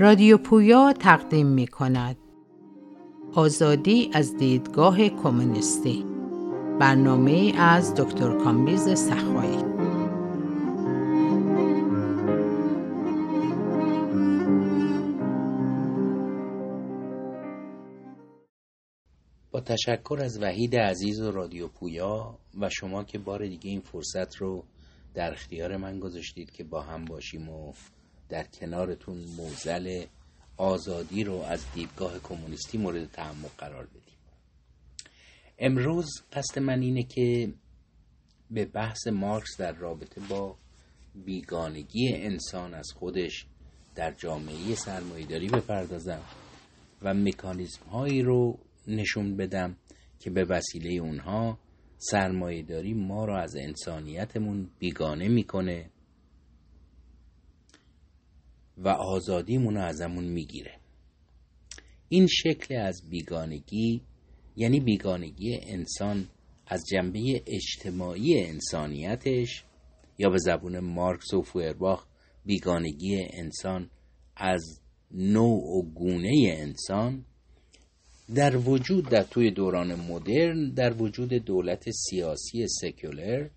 رادیو پویا تقدیم می کند آزادی از دیدگاه کمونیستی. برنامه از دکتر کامبیز سخایی. با تشکر از وحید عزیز و رادیو پویا و شما که بار دیگه این فرصت رو در اختیار من گذاشتید که با هم باشیم و در کنارتون موزل آزادی رو از دیدگاه کمونیستی مورد تعمق قرار بدیم. امروز قصد من اینه که به بحث مارکس در رابطه با بیگانگی انسان از خودش در جامعه سرمایهداری بپردازم و مکانیزم هایی رو نشون بدم که به وسیله اونها سرمایهداری ما رو از انسانیتمون بیگانه می‌کنه و آزادیمون رو ازمون می‌گیره. این شکل از بیگانگی یعنی بیگانگی انسان از جنبه اجتماعی انسانیتش یا به زبون مارکس و فویرباخ بیگانگی انسان از نوع و گونه انسان در وجود در توی دوران مدرن در وجود دولت سیاسی سکولر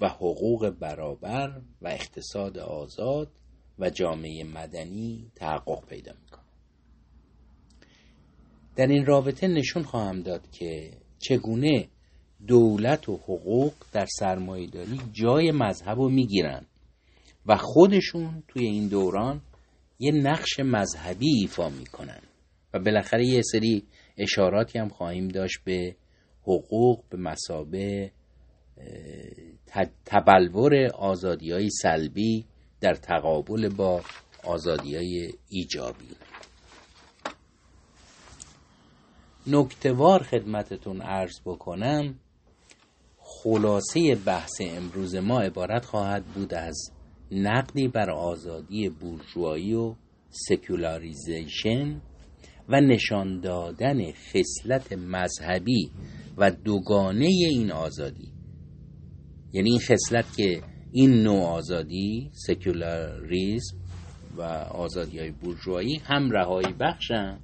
و حقوق برابر و اقتصاد آزاد و جامعه مدنی تحقق پیدا در این رابطه نشون خواهم داد که چگونه دولت و حقوق در سرمایهداری جای مذهب رو می‌گیرن و خودشون توی این دوران یه نقش مذهبی ایفا می‌کنن. و بالاخره یه سری اشاراتی هم خواهیم داشت به حقوق به مسابه تبلور آزادی های سلبی در تقابل با آزادی های ایجابی. نکتوار خدمتتون عرض بکنم خلاصه بحث امروز ما عبارت خواهد بود از نقدی بر آزادی بورژوایی و secularization و نشان دادن خصلت مذهبی و دوگانه این آزادی. یعنی این خصلت که این نوع آزادی سکولاریزم و آزادی های بورژوایی هم رهایی بخشن.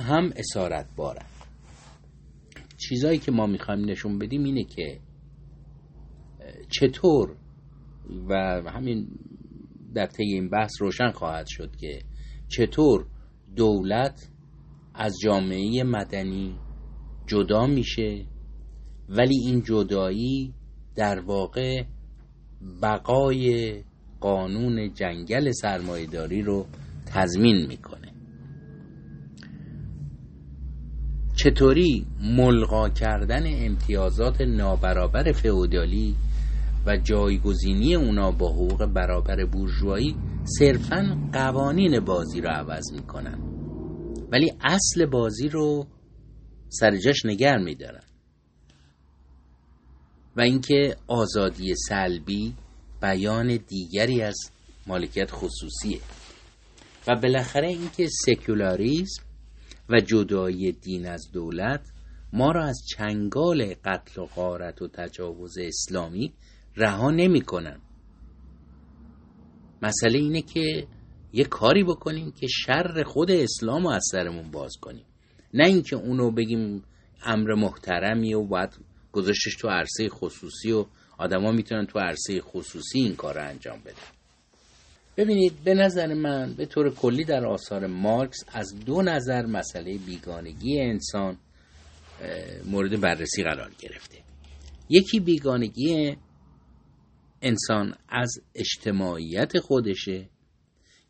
هم اسارت بارن. چیزایی که ما می‌خوایم نشون بدیم اینه که چطور و همین در طی این بحث روشن خواهد شد که چطور دولت از جامعه مدنی جدا میشه ولی این جدایی در واقع بقای قانون جنگل سرمایهداری رو تضمین می‌کنه. چطوری ملغا کردن امتیازات نابرابر فئودالی و جایگزینی اونا با حقوق برابر بورژوایی صرفا قوانین بازی رو عوض می‌کنن. ولی اصل بازی رو سرجاش نگر میدارن. و اینکه آزادی سلبی بیان دیگری از مالکیت خصوصیه. و بالاخره اینکه سکولاریسم و جدایی دین از دولت ما را از چنگال قتل و غارت و تجاوز اسلامی رها نمی‌کنن. مسئله اینه که یه کاری بکنیم که شر خود اسلام رو از سرمون باز کنیم. نه اینکه اونو بگیم امر محترمی و باید گذاشتش تو عرصه خصوصی و آدما می‌تونن تو عرصه خصوصی این کار رو انجام بدن. ببینید به نظر من به طور کلی در آثار مارکس از دو نظر مسئله بیگانگی انسان مورد بررسی قرار گرفته. یکی بیگانگی انسان از اجتماعیت خودشه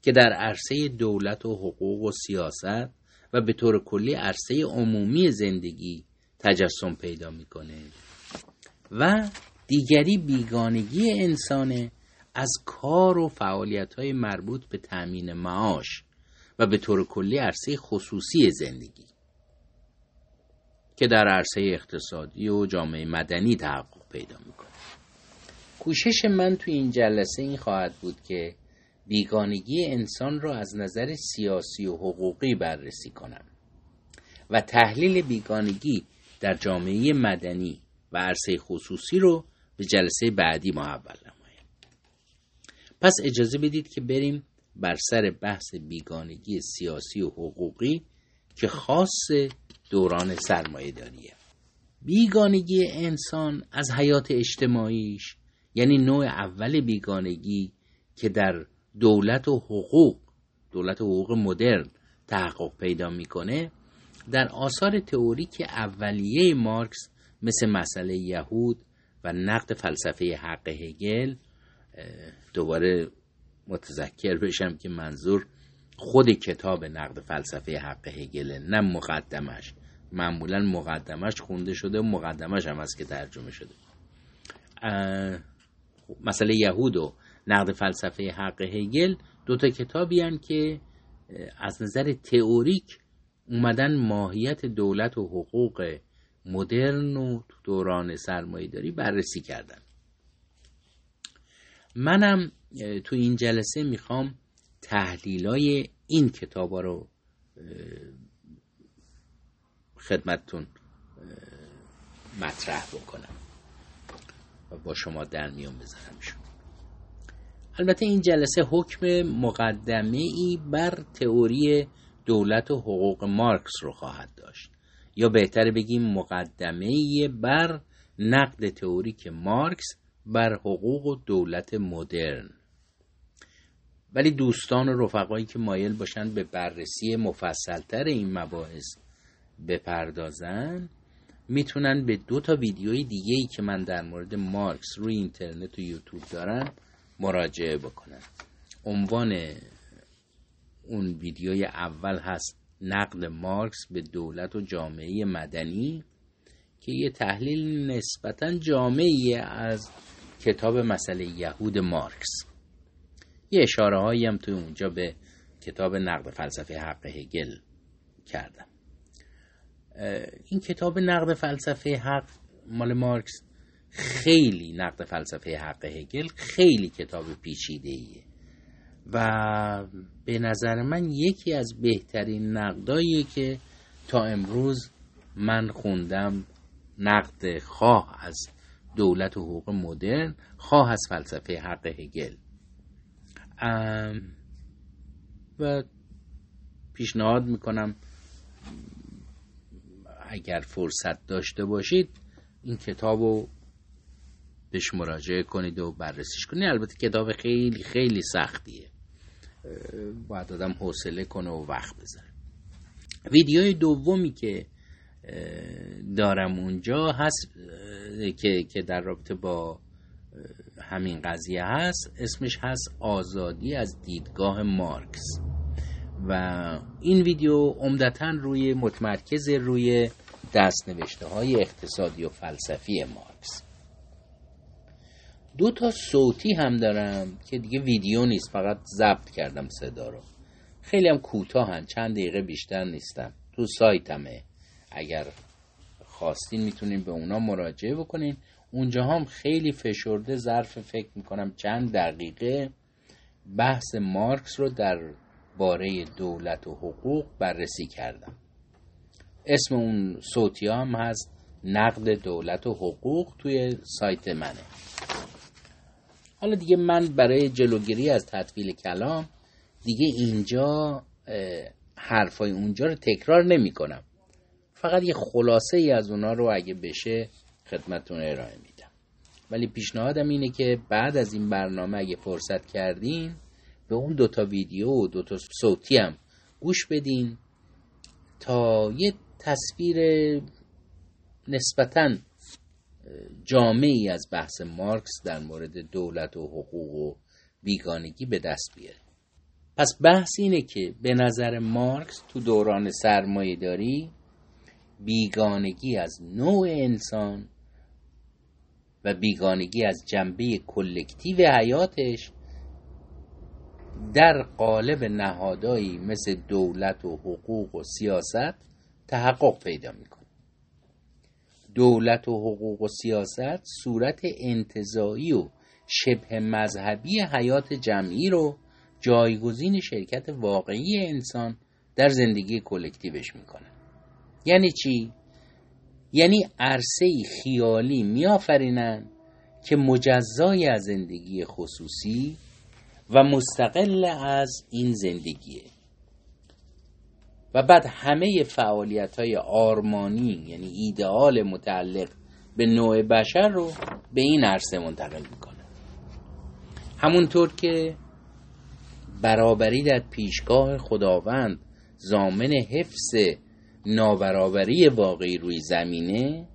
که در عرصه دولت و حقوق و سیاست و به طور کلی عرصه عمومی زندگی تجسم پیدا می‌کنه. و دیگری بیگانگی انسانه از کار و فعالیت های مربوط به تأمین معاش و به طور کلی عرصه خصوصی زندگی که در عرصه اقتصادی و جامعه مدنی تحقق پیدا می‌کنه. کوشش من تو این جلسه این خواهد بود که بیگانگی انسان را از نظر سیاسی و حقوقی بررسی کنم و تحلیل بیگانگی در جامعه مدنی و عرصه خصوصی رو به جلسه بعدی محول نمایم پس اجازه بدید که بریم بر سر بحث بیگانگی سیاسی و حقوقی که خاص دوران سرمایه داریه. بیگانگی انسان از حیات اجتماعیش یعنی نوع اول بیگانگی که در دولت و حقوق دولت و حقوق مدرن تحقق پیدا می‌کنه در آثار تئوریک اولیه مارکس مثل مسئله یهود و نقد فلسفه حق هگل دوباره متذکر بشم که منظور خود کتاب نقد فلسفه حق هگل نه مقدمش. معمولا مقدمش خونده شده و مقدمش هم هست که ترجمه شده. مسئله یهود و نقد فلسفه حق هگل دوتا کتابی هن که از نظر تئوریک اومدن ماهیت دولت و حقوق مدرن و دوران سرمایه داری بررسی کردن. منم تو این جلسه می‌خوام تحلیلای این کتابا رو خدمتتون مطرح بکنم و با شما در میان بذارمشون البته این جلسه حکم مقدمه ای بر تئوری دولت و حقوق مارکس رو خواهد داشت. یا بهتر بگیم مقدمه ای بر نقد تئوریک مارکس بر حقوق دولت مدرن. ولی دوستان و رفقایی که مایل باشند به بررسی مفصلتر این مباحث بپردازن می‌تونن به دو تا ویدیوی دیگه ای که من در مورد مارکس روی اینترنت و یوتیوب دارم مراجعه بکنن عنوان اون ویدیوی اول هست نقد مارکس به دولت و جامعه مدنی که یه تحلیل نسبتا جامعی از کتاب مسئله یهود مارکس. یه اشاره هایی هم توی اونجا به کتاب نقد فلسفه حق هگل کردم. این کتاب نقد فلسفه حق مال مارکس خیلی نقد فلسفه حق هگل خیلی کتاب پیچیده ایه و به نظر من یکی از بهترین نقدایی که تا امروز من خوندم نقد خواه از دولت و حقوق مدرن خواه از فلسفه حق هگل. و پیشنهاد می‌کنم اگر فرصت داشته باشید این کتاب رو بهش مراجعه کنید و بررسیش کنید. البته کتاب خیلی خیلی سختیه. باید آدم حوصله کنه و وقت بذاره. ویدیوی دومی که دارم اونجا هست که, که در رابطه با همین قضیه هست. اسمش هست آزادی از دیدگاه مارکس. و این ویدیو عمدتا روی متمرکز روی دستنوشته های اقتصادی و فلسفی مارکس. دو تا صوتی هم دارم که دیگه ویدیو نیست فقط ضبط کردم صدا رو. خیلی هم کوتاهن چند دقیقه بیشتر نیستم. تو سایتمه. اگر خواستین می‌تونین به اونا مراجعه بکنین. اونجا هم خیلی فشرده ظرف فکر می‌کنم چند دقیقه بحث مارکس رو در باره دولت و حقوق بررسی کردم. اسم اون صوتی هم هست نقد دولت و حقوق توی سایت منه. حالا دیگه من برای جلوگیری از تطویل کلام دیگه اینجا حرفای اونجا رو تکرار نمی کنم فقط یه خلاصه ای از اونا رو اگه بشه خدمتون ارائه میدم. ولی پیشنهادم اینه که بعد از این برنامه اگه فرصت کردین به اون دوتا ویدیو و دوتا صوتی هم گوش بدین تا یه تصویر نسبتا جامعی از بحث مارکس در مورد دولت و حقوق و بیگانگی به دست بیاره. پس بحث اینه که به نظر مارکس تو دوران سرمایه داری بیگانگی از نوع انسان و بیگانگی از جنبه کلکتیو حیاتش در قالب نهادایی مثل دولت و حقوق و سیاست تحقق پیدا می‌کنه. دولت و حقوق و سیاست صورت انتظایی و شبه مذهبی حیات جمعی رو جایگزین شرکت واقعی انسان در زندگی کلکتیوش می‌کنه. یعنی چی؟ یعنی عرصه خیالی میآفرینند که مجزای از زندگی خصوصی و مستقل از این زندگیه و بعد همه فعالیت های آرمانی یعنی ایدئال متعلق به نوع بشر رو به این عرصه منتقل می‌کنه همونطور که برابری در پیشگاه خداوند زامن حفظ نابرابری واقعی روی زمینه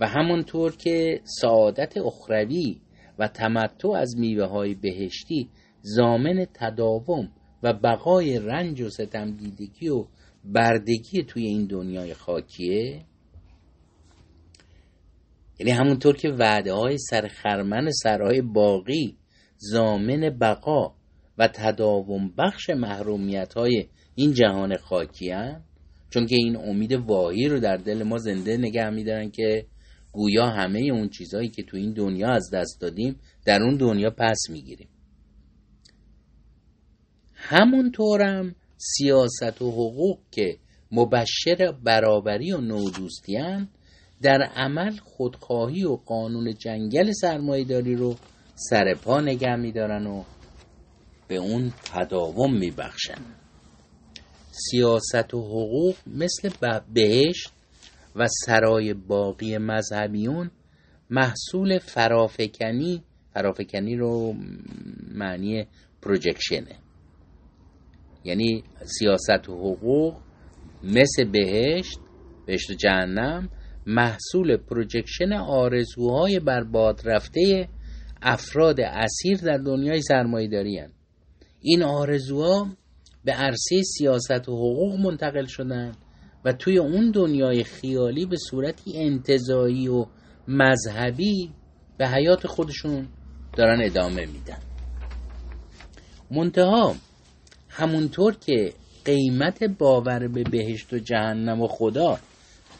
و همونطور که سعادت اخروی و تمتع از میوه های بهشتی زامن تداوم و بقای رنج و ستمدیدگی و بردگی توی این دنیای خاکیه یعنی همونطور که وعده های سرخرمن سرای باقی زامن بقا و تداوم بخش محرومیت های این جهان خاکی هن. چون که این امید واهی رو در دل ما زنده نگه میدارن که گویا همه اون چیزهایی که تو این دنیا از دست دادیم در اون دنیا پس می‌گیریم. همونطورم سیاست و حقوق که مبشر برابری و نودوستیان در عمل خودخواهی و قانون جنگل سرمایهداری رو سر پا نگه میدارن و به اون تداوم میبخشن. سیاست و حقوق مثل بهشت و سرای باقی مذهبیون محصول فرافکنی فرافکنی رو معنی پروجکشنه یعنی سیاست و حقوق مثل بهشت بهشت و جهنم محصول پروجکشن آرزوهای باد رفته افراد اسیر در دنیای سرمایه دارین. این آرزوها به عرصه سیاست و حقوق منتقل شدن و توی اون دنیای خیالی به صورتی انتظایی و مذهبی به حیات خودشون دارن ادامه میدن. منتها همونطور که قیمت باور به بهشت و جهنم و خدا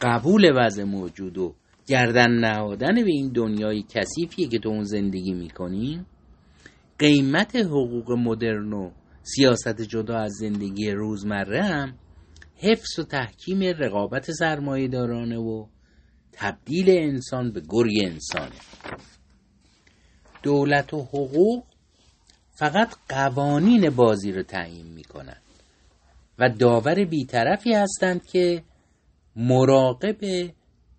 قبول وضع موجود و گردن نهادن به این دنیای کثیفیه که تو اون زندگی می‌کنیم قیمت حقوق مدرن و سیاست جدا از زندگی روزمره هم حفظ و تحکیم رقابت سرمایه دارانه و تبدیل انسان به گرگ انسانه دولت و حقوق فقط قوانین بازی رو تعیین می‌کنن و داور بیطرفی هستند که مراقب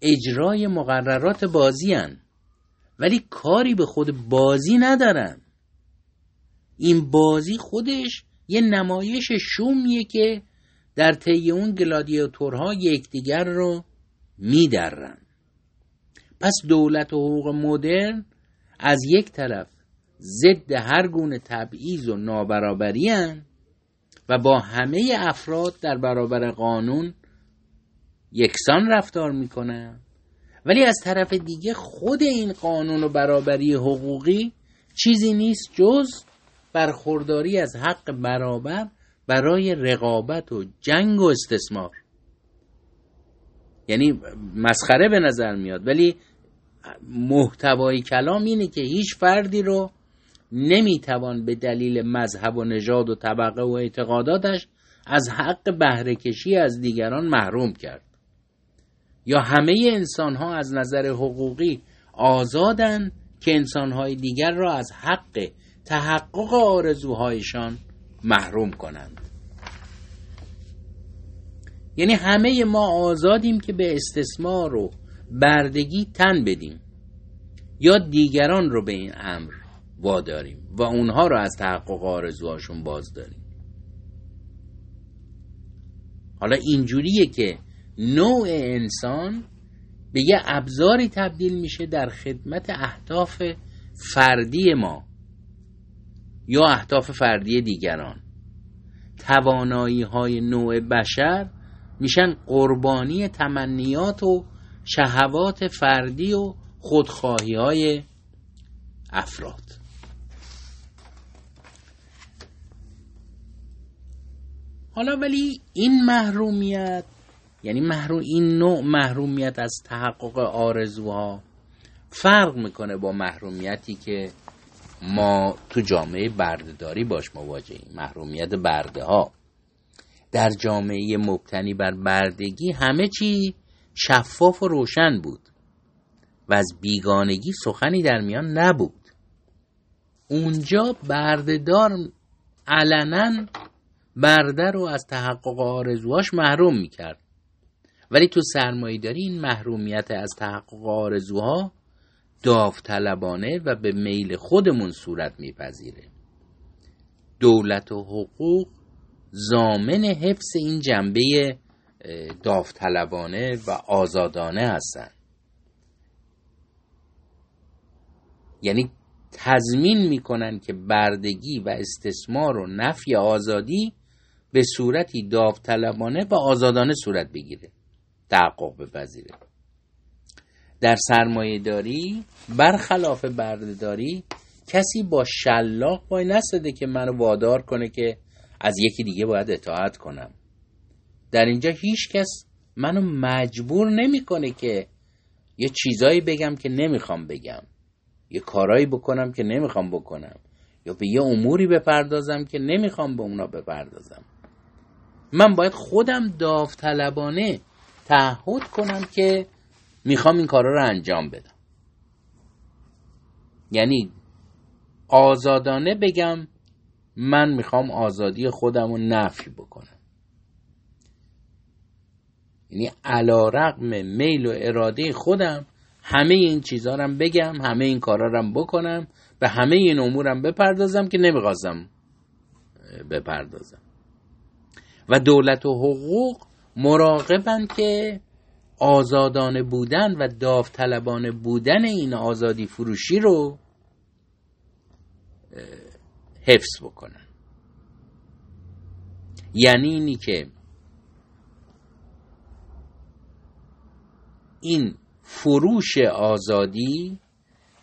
اجرای مقررات بازی هن. ولی کاری به خود بازی ندارن این بازی خودش یه نمایش شومیه که در طی اون گلادیاتورها یکدیگر رو میدرن. پس دولت و حقوق مدرن از یک طرف ضد هر گونه تبعیض و نابرابری و با همه افراد در برابر قانون یکسان رفتار می‌کنن. ولی از طرف دیگه خود این قانون و برابری حقوقی چیزی نیست جز برخورداری از حق برابر برای رقابت و جنگ و استثمار. یعنی مسخره به نظر میاد ولی محتوای کلام اینه که هیچ فردی رو نمی‌توان به دلیل مذهب و نژاد و طبقه و اعتقاداتش از حق بهرهکشی از دیگران محروم کرد. یا همه انسان ها از نظر حقوقی آزادن که انسان های دیگر را از حق تحقق آرزوهایشان محروم کنند. یعنی همه ما آزادیم که به استثمار و بردگی تن بدیم. یا دیگران رو به این امر واداریم و اونها رو از تحقق آرزوهاشون باز داریم حالا اینجوریه که نوع انسان به یه ابزاری تبدیل میشه در خدمت اهداف فردی ما. یا اهداف فردی دیگران. توانایی های نوع بشر میشن قربانی تمنیات و شهوات فردی و خودخواهی های افراد. حالا ولی این محرومیت یعنی محروم این نوع محرومیت از تحقق آرزوها فرق می‌کنه با محرومیتی که ما تو جامعه بردهداری باش مواجهیم. محرومیت برده ها در جامعه مبتنی بر بردگی همه چی شفاف و روشن بود و از بیگانگی سخنی در میان نبود. اونجا بردهدار علنا برده رو از تحقق آرزوهاش محروم می‌کرد. ولی تو سرمایه داری این محرومیت از تحقق آرزوها داوطلبانه و به میل خودمون صورت میپذیره. دولت و حقوق زامن حفظ این جنبه داوطلبانه و آزادانه هستند یعنی تضمین می‌کنن که بردگی و استثمار و نفی آزادی به صورتی داوطلبانه و آزادانه صورت بگیره. تحقق بپذیره در سرمایه داری برخلاف بردهداری کسی با شلاق وای نستده که منو وادار کنه که از یکی دیگه باید اطاعت کنم. در اینجا هیچ کس منو مجبور نمی‌کنه که یه چیزایی بگم که نمی‌خوام بگم. یه کارایی بکنم که نمی‌خوام بکنم. یا به یه اموری بپردازم که نمی‌خوام به اونا بپردازم. من باید خودم داوطلبانه تعهد کنم که می‌خوام این کارا رو انجام بدم. یعنی آزادانه بگم من می‌خوام آزادی خودم رو نفی بکنم. یعنی علا رقم میل و اراده خودم همه این چیزها بگم همه این کارا رو بکنم به همه این امورم بپردازم که نمی‌خواستم بپردازم. و دولت و حقوق مراقبند که آزادانه بودن و داوطلبانه بودن این آزادی فروشی رو حفظ بکنن. یعنی اینی که این فروش آزادی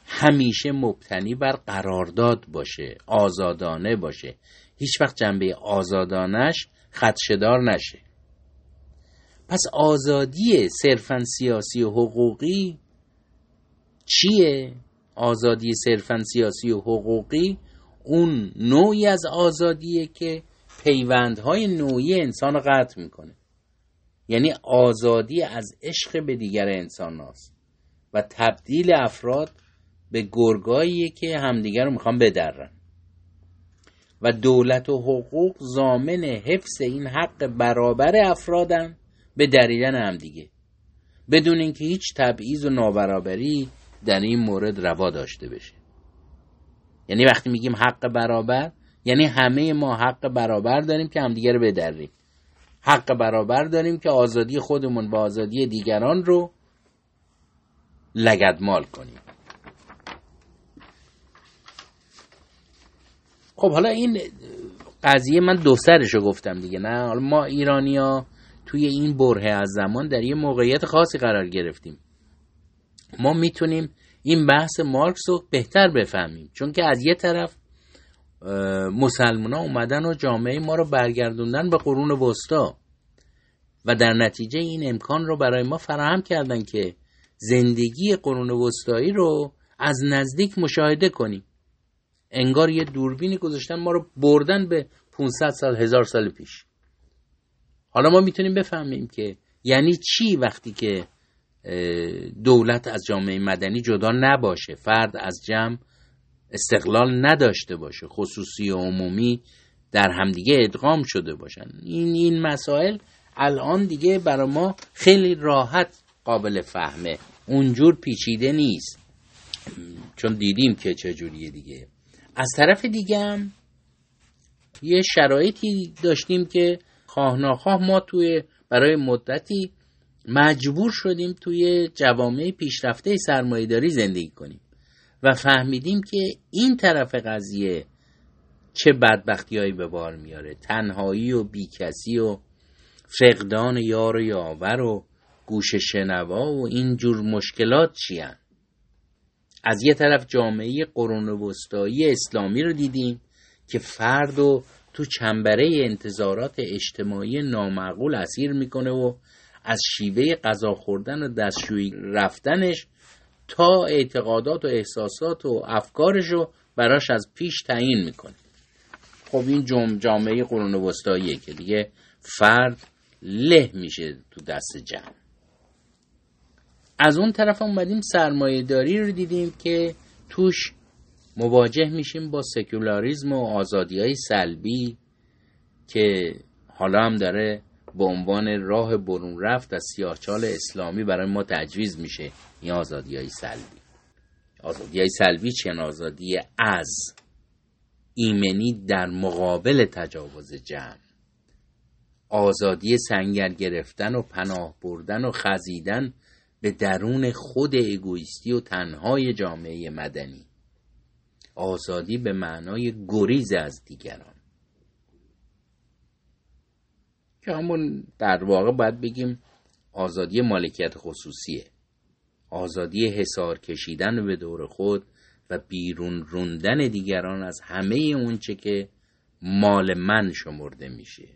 همیشه مبتنی بر قرارداد باشه آزادانه باشه. هیچ وقت جنبه آزادانش خدشدار نشه. پس آزادی صرفا سیاسی و حقوقی چیه؟ آزادی صرفا سیاسی و حقوقی اون نوعی از آزادیه که پیوندهای نوعی انسان رو قطع می‌کنه. یعنی آزادی از عشق به دیگر انسان هاست و تبدیل افراد به گرگاییه که همدیگر رو می‌خوان بدرن. و دولت و حقوق زامن حفظ این حق برابر افرادن. به دریدن همدیگه بدون اینکه هیچ تبعیض و نابرابری در این مورد روا داشته بشه. یعنی وقتی میگیم حق برابر یعنی همه ما حق برابر داریم که همدیگه رو بدریم. حق برابر داریم که آزادی خودمون و آزادی دیگران رو لگدمال کنیم. خب حالا این قضیه من دو سرشو گفتم دیگه نه؟ حالا ما ایرانیا توی این بره از زمان در یه موقعیت خاصی قرار گرفتیم. ما می‌تونیم این بحث مارکس رو بهتر بفهمیم. چون که از یه طرف مسلمان ها اومدن و جامعه ما رو برگردوندن به قرون وسطا. و در نتیجه این امکان رو برای ما فراهم کردن که زندگی قرون وسطایی رو از نزدیک مشاهده کنیم. انگار یه دوربینی گذاشتن ما رو بردن به 500 سال هزار سال پیش. حالا ما می‌تونیم بفهمیم که یعنی چی وقتی که دولت از جامعه مدنی جدا نباشه فرد از جمع استقلال نداشته باشه خصوصی و عمومی در همدیگه ادغام شده باشن. این این مسائل الان دیگه برای ما خیلی راحت قابل فهمه. اونجور پیچیده نیست. چون دیدیم که چجوریه دیگه. از طرف دیگه هم یه شرایطی داشتیم که خواه ما توی برای مدتی مجبور شدیم توی جوامع پیشرفته سرمایهداری زندگی کنیم و فهمیدیم که این طرف قضیه چه بدبختیهایی به بار میاره. تنهایی و بیکسی و فقدان یار و یاور و گوش شنوا و این جور مشکلات چیان از یه طرف جامعه قرون وسطایی اسلامی رو دیدیم که فرد و تو چنبره انتظارات اجتماعی نامعقول اسیر می‌کنه و از شیوه غذا خوردن و دستشویی رفتنش تا اعتقادات و احساسات و افکارش رو براش از پیش تعیین می‌کنه. خب این جامعه قرون وسطاییه که دیگه فرد له میشه تو دست جمع. از اون طرف اومدیم سرمایه داری رو دیدیم که توش مواجه میشیم با سکولاریزم و آزادی های سلبی که حالا هم داره به عنوان راه برون رفت از سیاهچال اسلامی برای ما تجویز میشه این آزادی های سلبی. آزادی های سلبی چن آزادی از ایمنی در مقابل تجاوز جمع. آزادی سنگر گرفتن و پناه بردن و خزیدن به درون خود اگویستی و تنهای جامعه مدنی. آزادی به معنای گریز از دیگران. که همون در واقع باید بگیم آزادی مالکیت خصوصیه. آزادی حسار کشیدن به دور خود و بیرون روندن دیگران از همه اونچه که مال من شمرده میشه.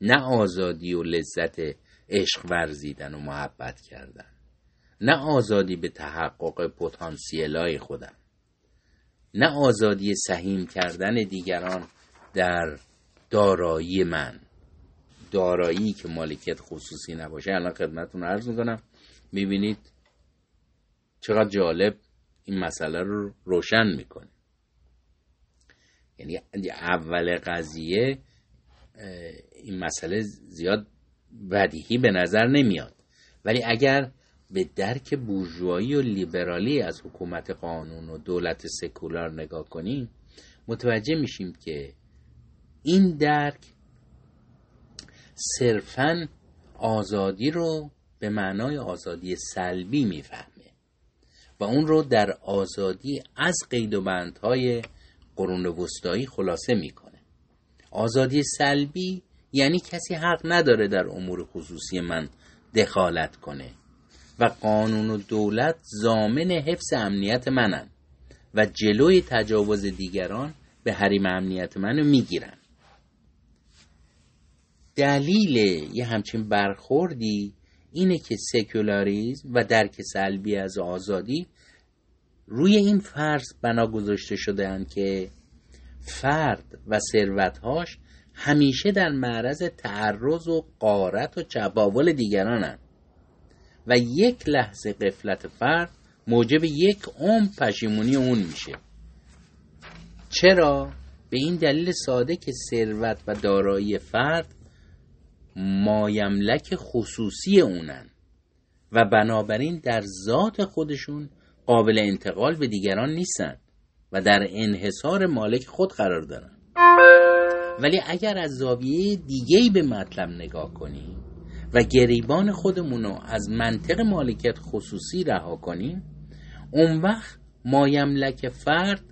نه آزادی و لذت عشق ورزیدن و محبت کردن. نه آزادی به تحقق پتانسیلای خودم. نه آزادی سهیم کردن دیگران در دارایی من. دارایی که مالکیت خصوصی نباشه. الان خدمتتون عرض می‌کنم. می‌بینید چقدر جالب این مسئله رو روشن می‌کنه. یعنی اول قضیه این مسئله زیاد بدیهی به نظر نمیاد. ولی اگر به درک بورژوایی و لیبرالی از حکومت قانون و دولت سکولار نگاه کنیم متوجه میشیم که این درک صرفا آزادی رو به معنای آزادی سلبی می‌فهمه و اون رو در آزادی از قید و بندهای قرون وسطایی خلاصه می‌کنه. آزادی سلبی یعنی کسی حق نداره در امور خصوصی من دخالت کنه. و قانون و دولت زامن حفظ امنیت منن و جلوی تجاوز دیگران به حریم امنیت منو می‌گیرن. دلیل یه همچین برخوردی اینه که سکولاریزم و درک سلبی از آزادی روی این فرض بنا گذاشته شده که فرد و ثروتهاش همیشه در معرض تعرض و قارت و چباول دیگرانند و یک لحظه قفلت فرد موجب یک عمر پشیمونی اون میشه. چرا؟ به این دلیل ساده که ثروت و دارایی فرد مایملک خصوصی اونن و بنابراین در ذات خودشون قابل انتقال به دیگران نیستن و در انحصار مالک خود قرار دارن. ولی اگر از زاویه دیگه به مطلب نگاه کنیم و گریبان خودمون رو از منطق مالکیت خصوصی رها کنیم اون وقت مایملک فرد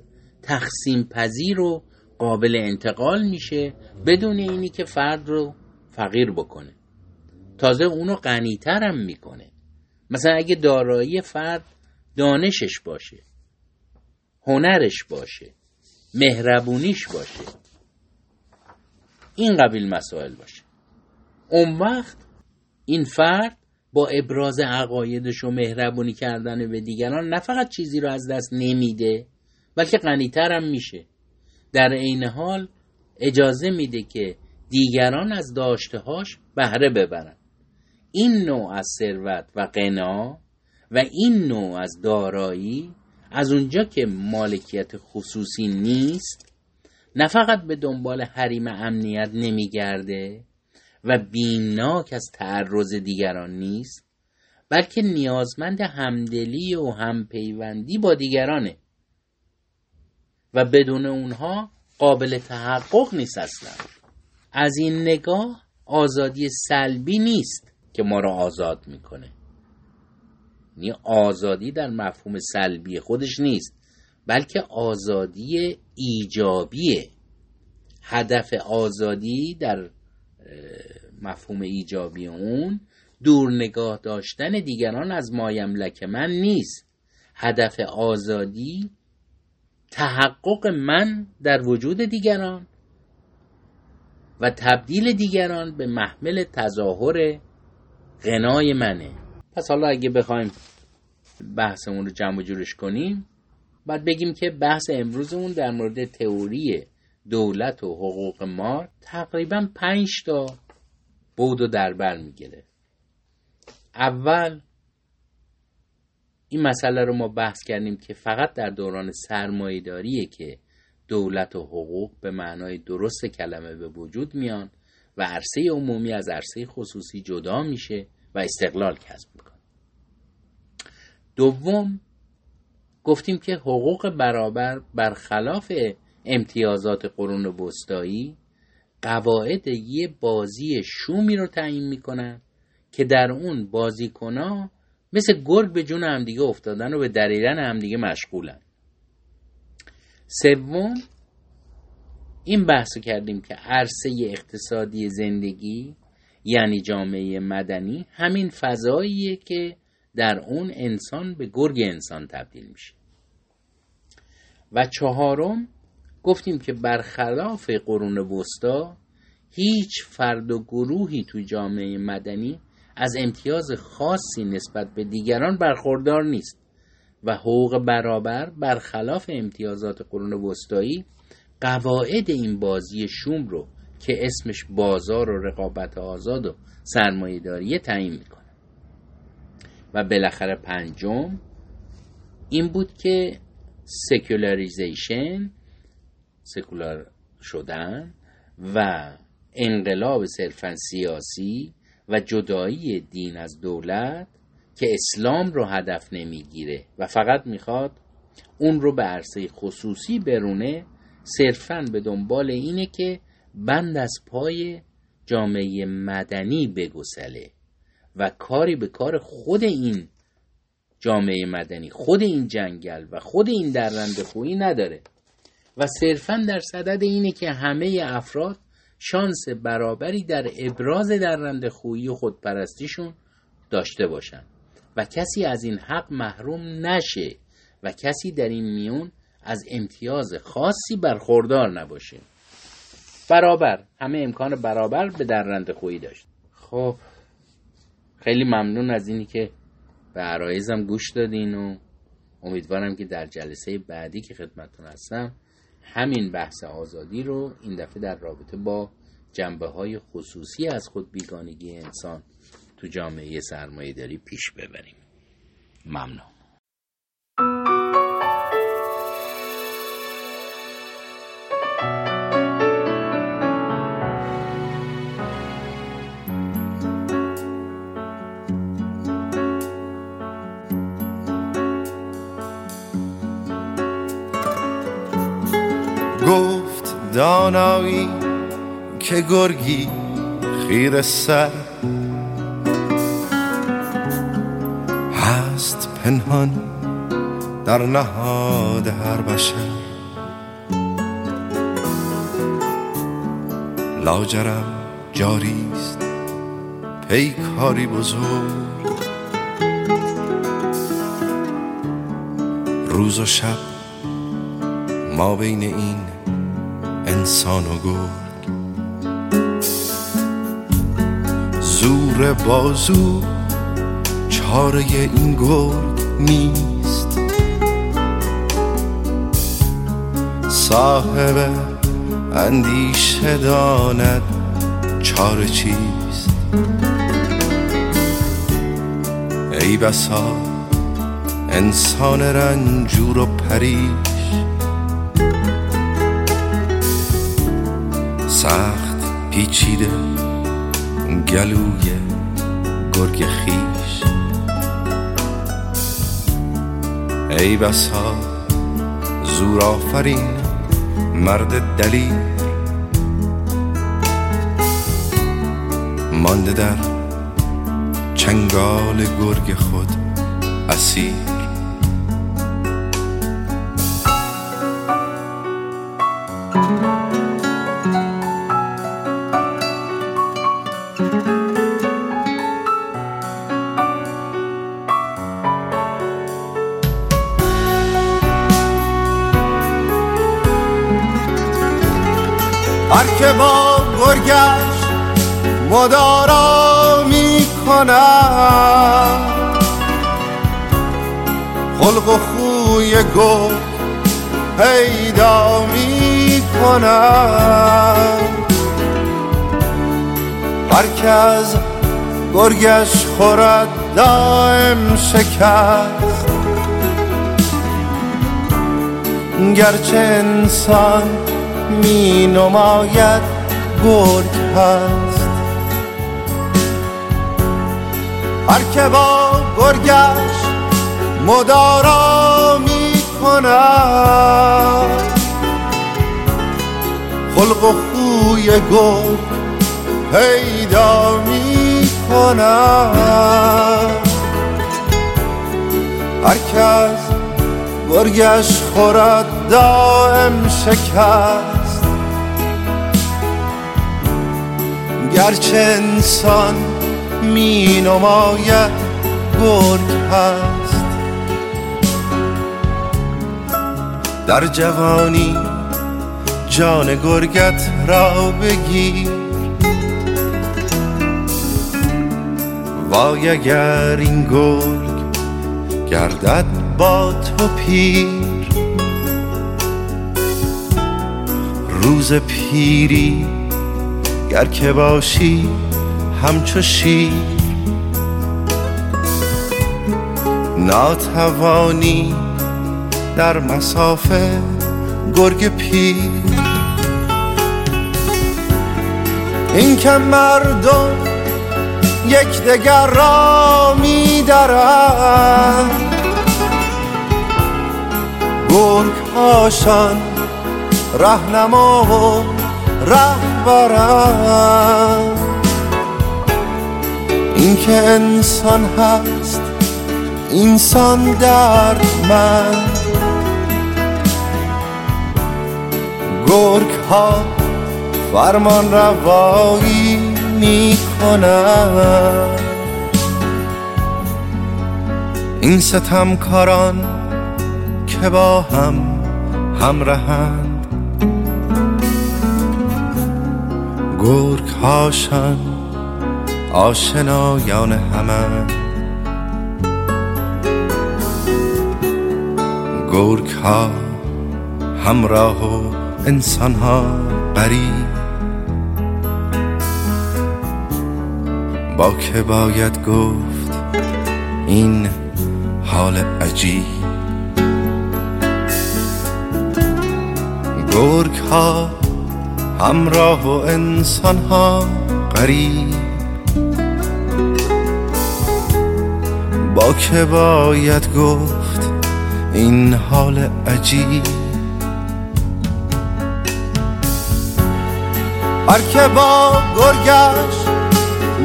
تقسیم پذیر و قابل انتقال میشه بدون اینی که فرد رو فقیر بکنه. تازه اونو غنیتر هم می‌کنه. مثلا اگه دارایی فرد دانشش باشه هنرش باشه مهربونیش باشه این قبیل مسائل باشه. اون وقت این فرد با ابراز عقایدش و مهربونی کردن به دیگران نه فقط چیزی رو از دست نمیده بلکه غنیتر هم میشه. در عین حال اجازه میده که دیگران از داشتهاش بهره ببرن این نوع از ثروت و قنا و این نوع از دارایی از اونجا که مالکیت خصوصی نیست نه فقط به دنبال حریم امنیت نمیگرده و بیمناک از تعرض دیگران نیست بلکه نیازمند همدلی و همپیوندی با دیگرانه. و بدون اونها قابل تحقق نیست اصلا. از این نگاه آزادی سلبی نیست که ما را آزاد می‌کنه. یعنی آزادی در مفهوم سلبی خودش نیست بلکه آزادی ایجابیه. هدف آزادی در مفهوم ایجابی اون دور نگاه داشتن دیگران از مایملک من نیست. هدف آزادی تحقق من در وجود دیگران و تبدیل دیگران به محمل تظاهر غنای منه. پس حالا اگه بخوایم بحثمون رو جمع جورش کنیم بعد بگیم که بحث امروزمون در مورد تئوری دولت و حقوق ما تقریبا پنج تا بود و دربر می‌گیره اول این مسئله رو ما بحث کردیم که فقط در دوران سرمایهداریه که دولت و حقوق به معنای درست کلمه به وجود میان و عرصه عمومی از عرصه خصوصی جدا میشه و استقلال کسب می‌کنه. دوم گفتیم که حقوق برابر برخلاف امتیازات قرون وسطایی قواعد یه بازی شومی رو تعیین می‌کنن که در اون بازیکنا مثل گرگ به جون همدیگه افتادن و به دریدن همدیگه مشغولن. سوم این بحث کردیم که عرصه اقتصادی زندگی یعنی جامعه مدنی همین فضاییه که در اون انسان به گرگ انسان تبدیل میشه. و چهارم گفتیم که برخلاف قرون وسطا هیچ فرد و گروهی تو جامعه مدنی از امتیاز خاصی نسبت به دیگران برخوردار نیست و حقوق برابر برخلاف امتیازات قرون وسطایی قواعد این بازی شوم رو که اسمش بازار و رقابت آزاد و سرمایهداری تعیین می‌کنه. و بالاخره پنجم این بود که secularization سکولار شدن و انقلاب صرفا سیاسی و جدایی دین از دولت که اسلام رو هدف نمی‌گیره و فقط می‌خواد اون رو به عرصه خصوصی برونه صرفا به دنبال اینه که بند از پای جامعه مدنی بگسله و کاری به کار خود این جامعه مدنی خود این جنگل و خود این درنده خویی نداره. و صرفا در صدد اینه که همه افراد شانس برابری در ابراز درنده خویی و خودپرستیشون داشته باشن و کسی از این حق محروم نشه و کسی در این میون از امتیاز خاصی برخوردار نباشه. برابر همه امکان برابر به درنده خویی داشت. خب خیلی ممنون از اینی که به عرایزم گوش دادین و امیدوارم که در جلسه بعدی که خدمتتون هستم همین بحث آزادی رو این دفعه در رابطه با جنبه های خصوصی از خود بیگانگی انسان تو جامعه سرمایه داری پیش ببریم. ممنون. دانایی که گرگی خیر سر. هست پنهان در نهاد هر بشر. لاجرم جاریست پیکاری بزرگ. روز و شب ما بین این انسان و گرگ زور بازو چاره این گرگ نیست. صاحب اندیشه داند چاره چیست. ای بسا انسان رنجور و پریش سخت پیچیده گلوی گرگ خیش. ای بسا زور آفرین مرد دلیر. مانده در چنگال گرگ خود اسیر. هر که با گرگش مدارا می خلق و خوی گل پیدا می کنم هر از گرگش خورد دائم شکست. گرچه انسان می نماید گرگ هست. هر که با گرگش مدارا می کند خلق و خوی گرگ پیدا می کند هر کس گرگش خورد دائم شکست گرچه انسان می نماید گرگ هست. در جوانی جان گرگت را بگیر. وای اگر این گرگ گردد با تو پیر. روز پیری گر که باشی همچو شیر ناتوانی در مسافه گرگ پیر. این که مردم یک دگر را می گرگ هاشان رهنما و رهبرم این که انسان هست انسان درد من گرگ ها فرمان روایی می این ستمکاران که با هم همرهند گرگ هاشان آشنایان همند گرگ ها همراه و انسان ها قریب با که باید گفت این حال عجیب. گرگ ها همراه و انسان ها قریب با که باید گفت این حال عجیب. هر که با گرگش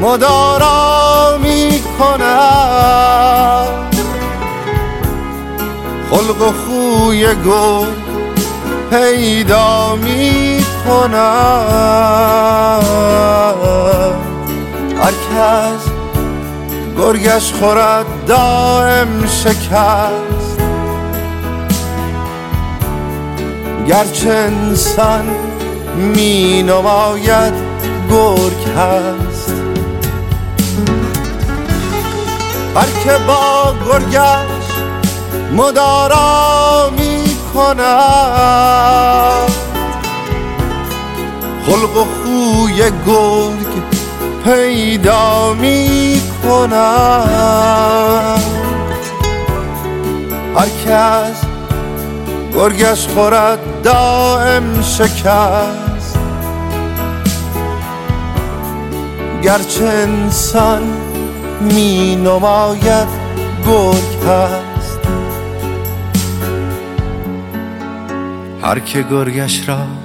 مدارا می کند خلق و خوی گرگ پیدا می کند هر کس گرگش خورد دائم شکست. گرچه انسان می نماید گرگ هست. هر که با گرگش مدارا می کند خلق و خوی گرگ پیدا می کند هر کس گرگش خورد دائم شکست. گرچه انسان می نماید گرگ هست. هر که گرگش را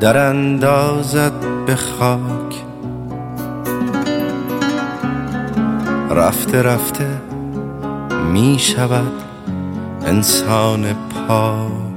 در اندازد به خاک. رفته رفته می شود انسان پاک.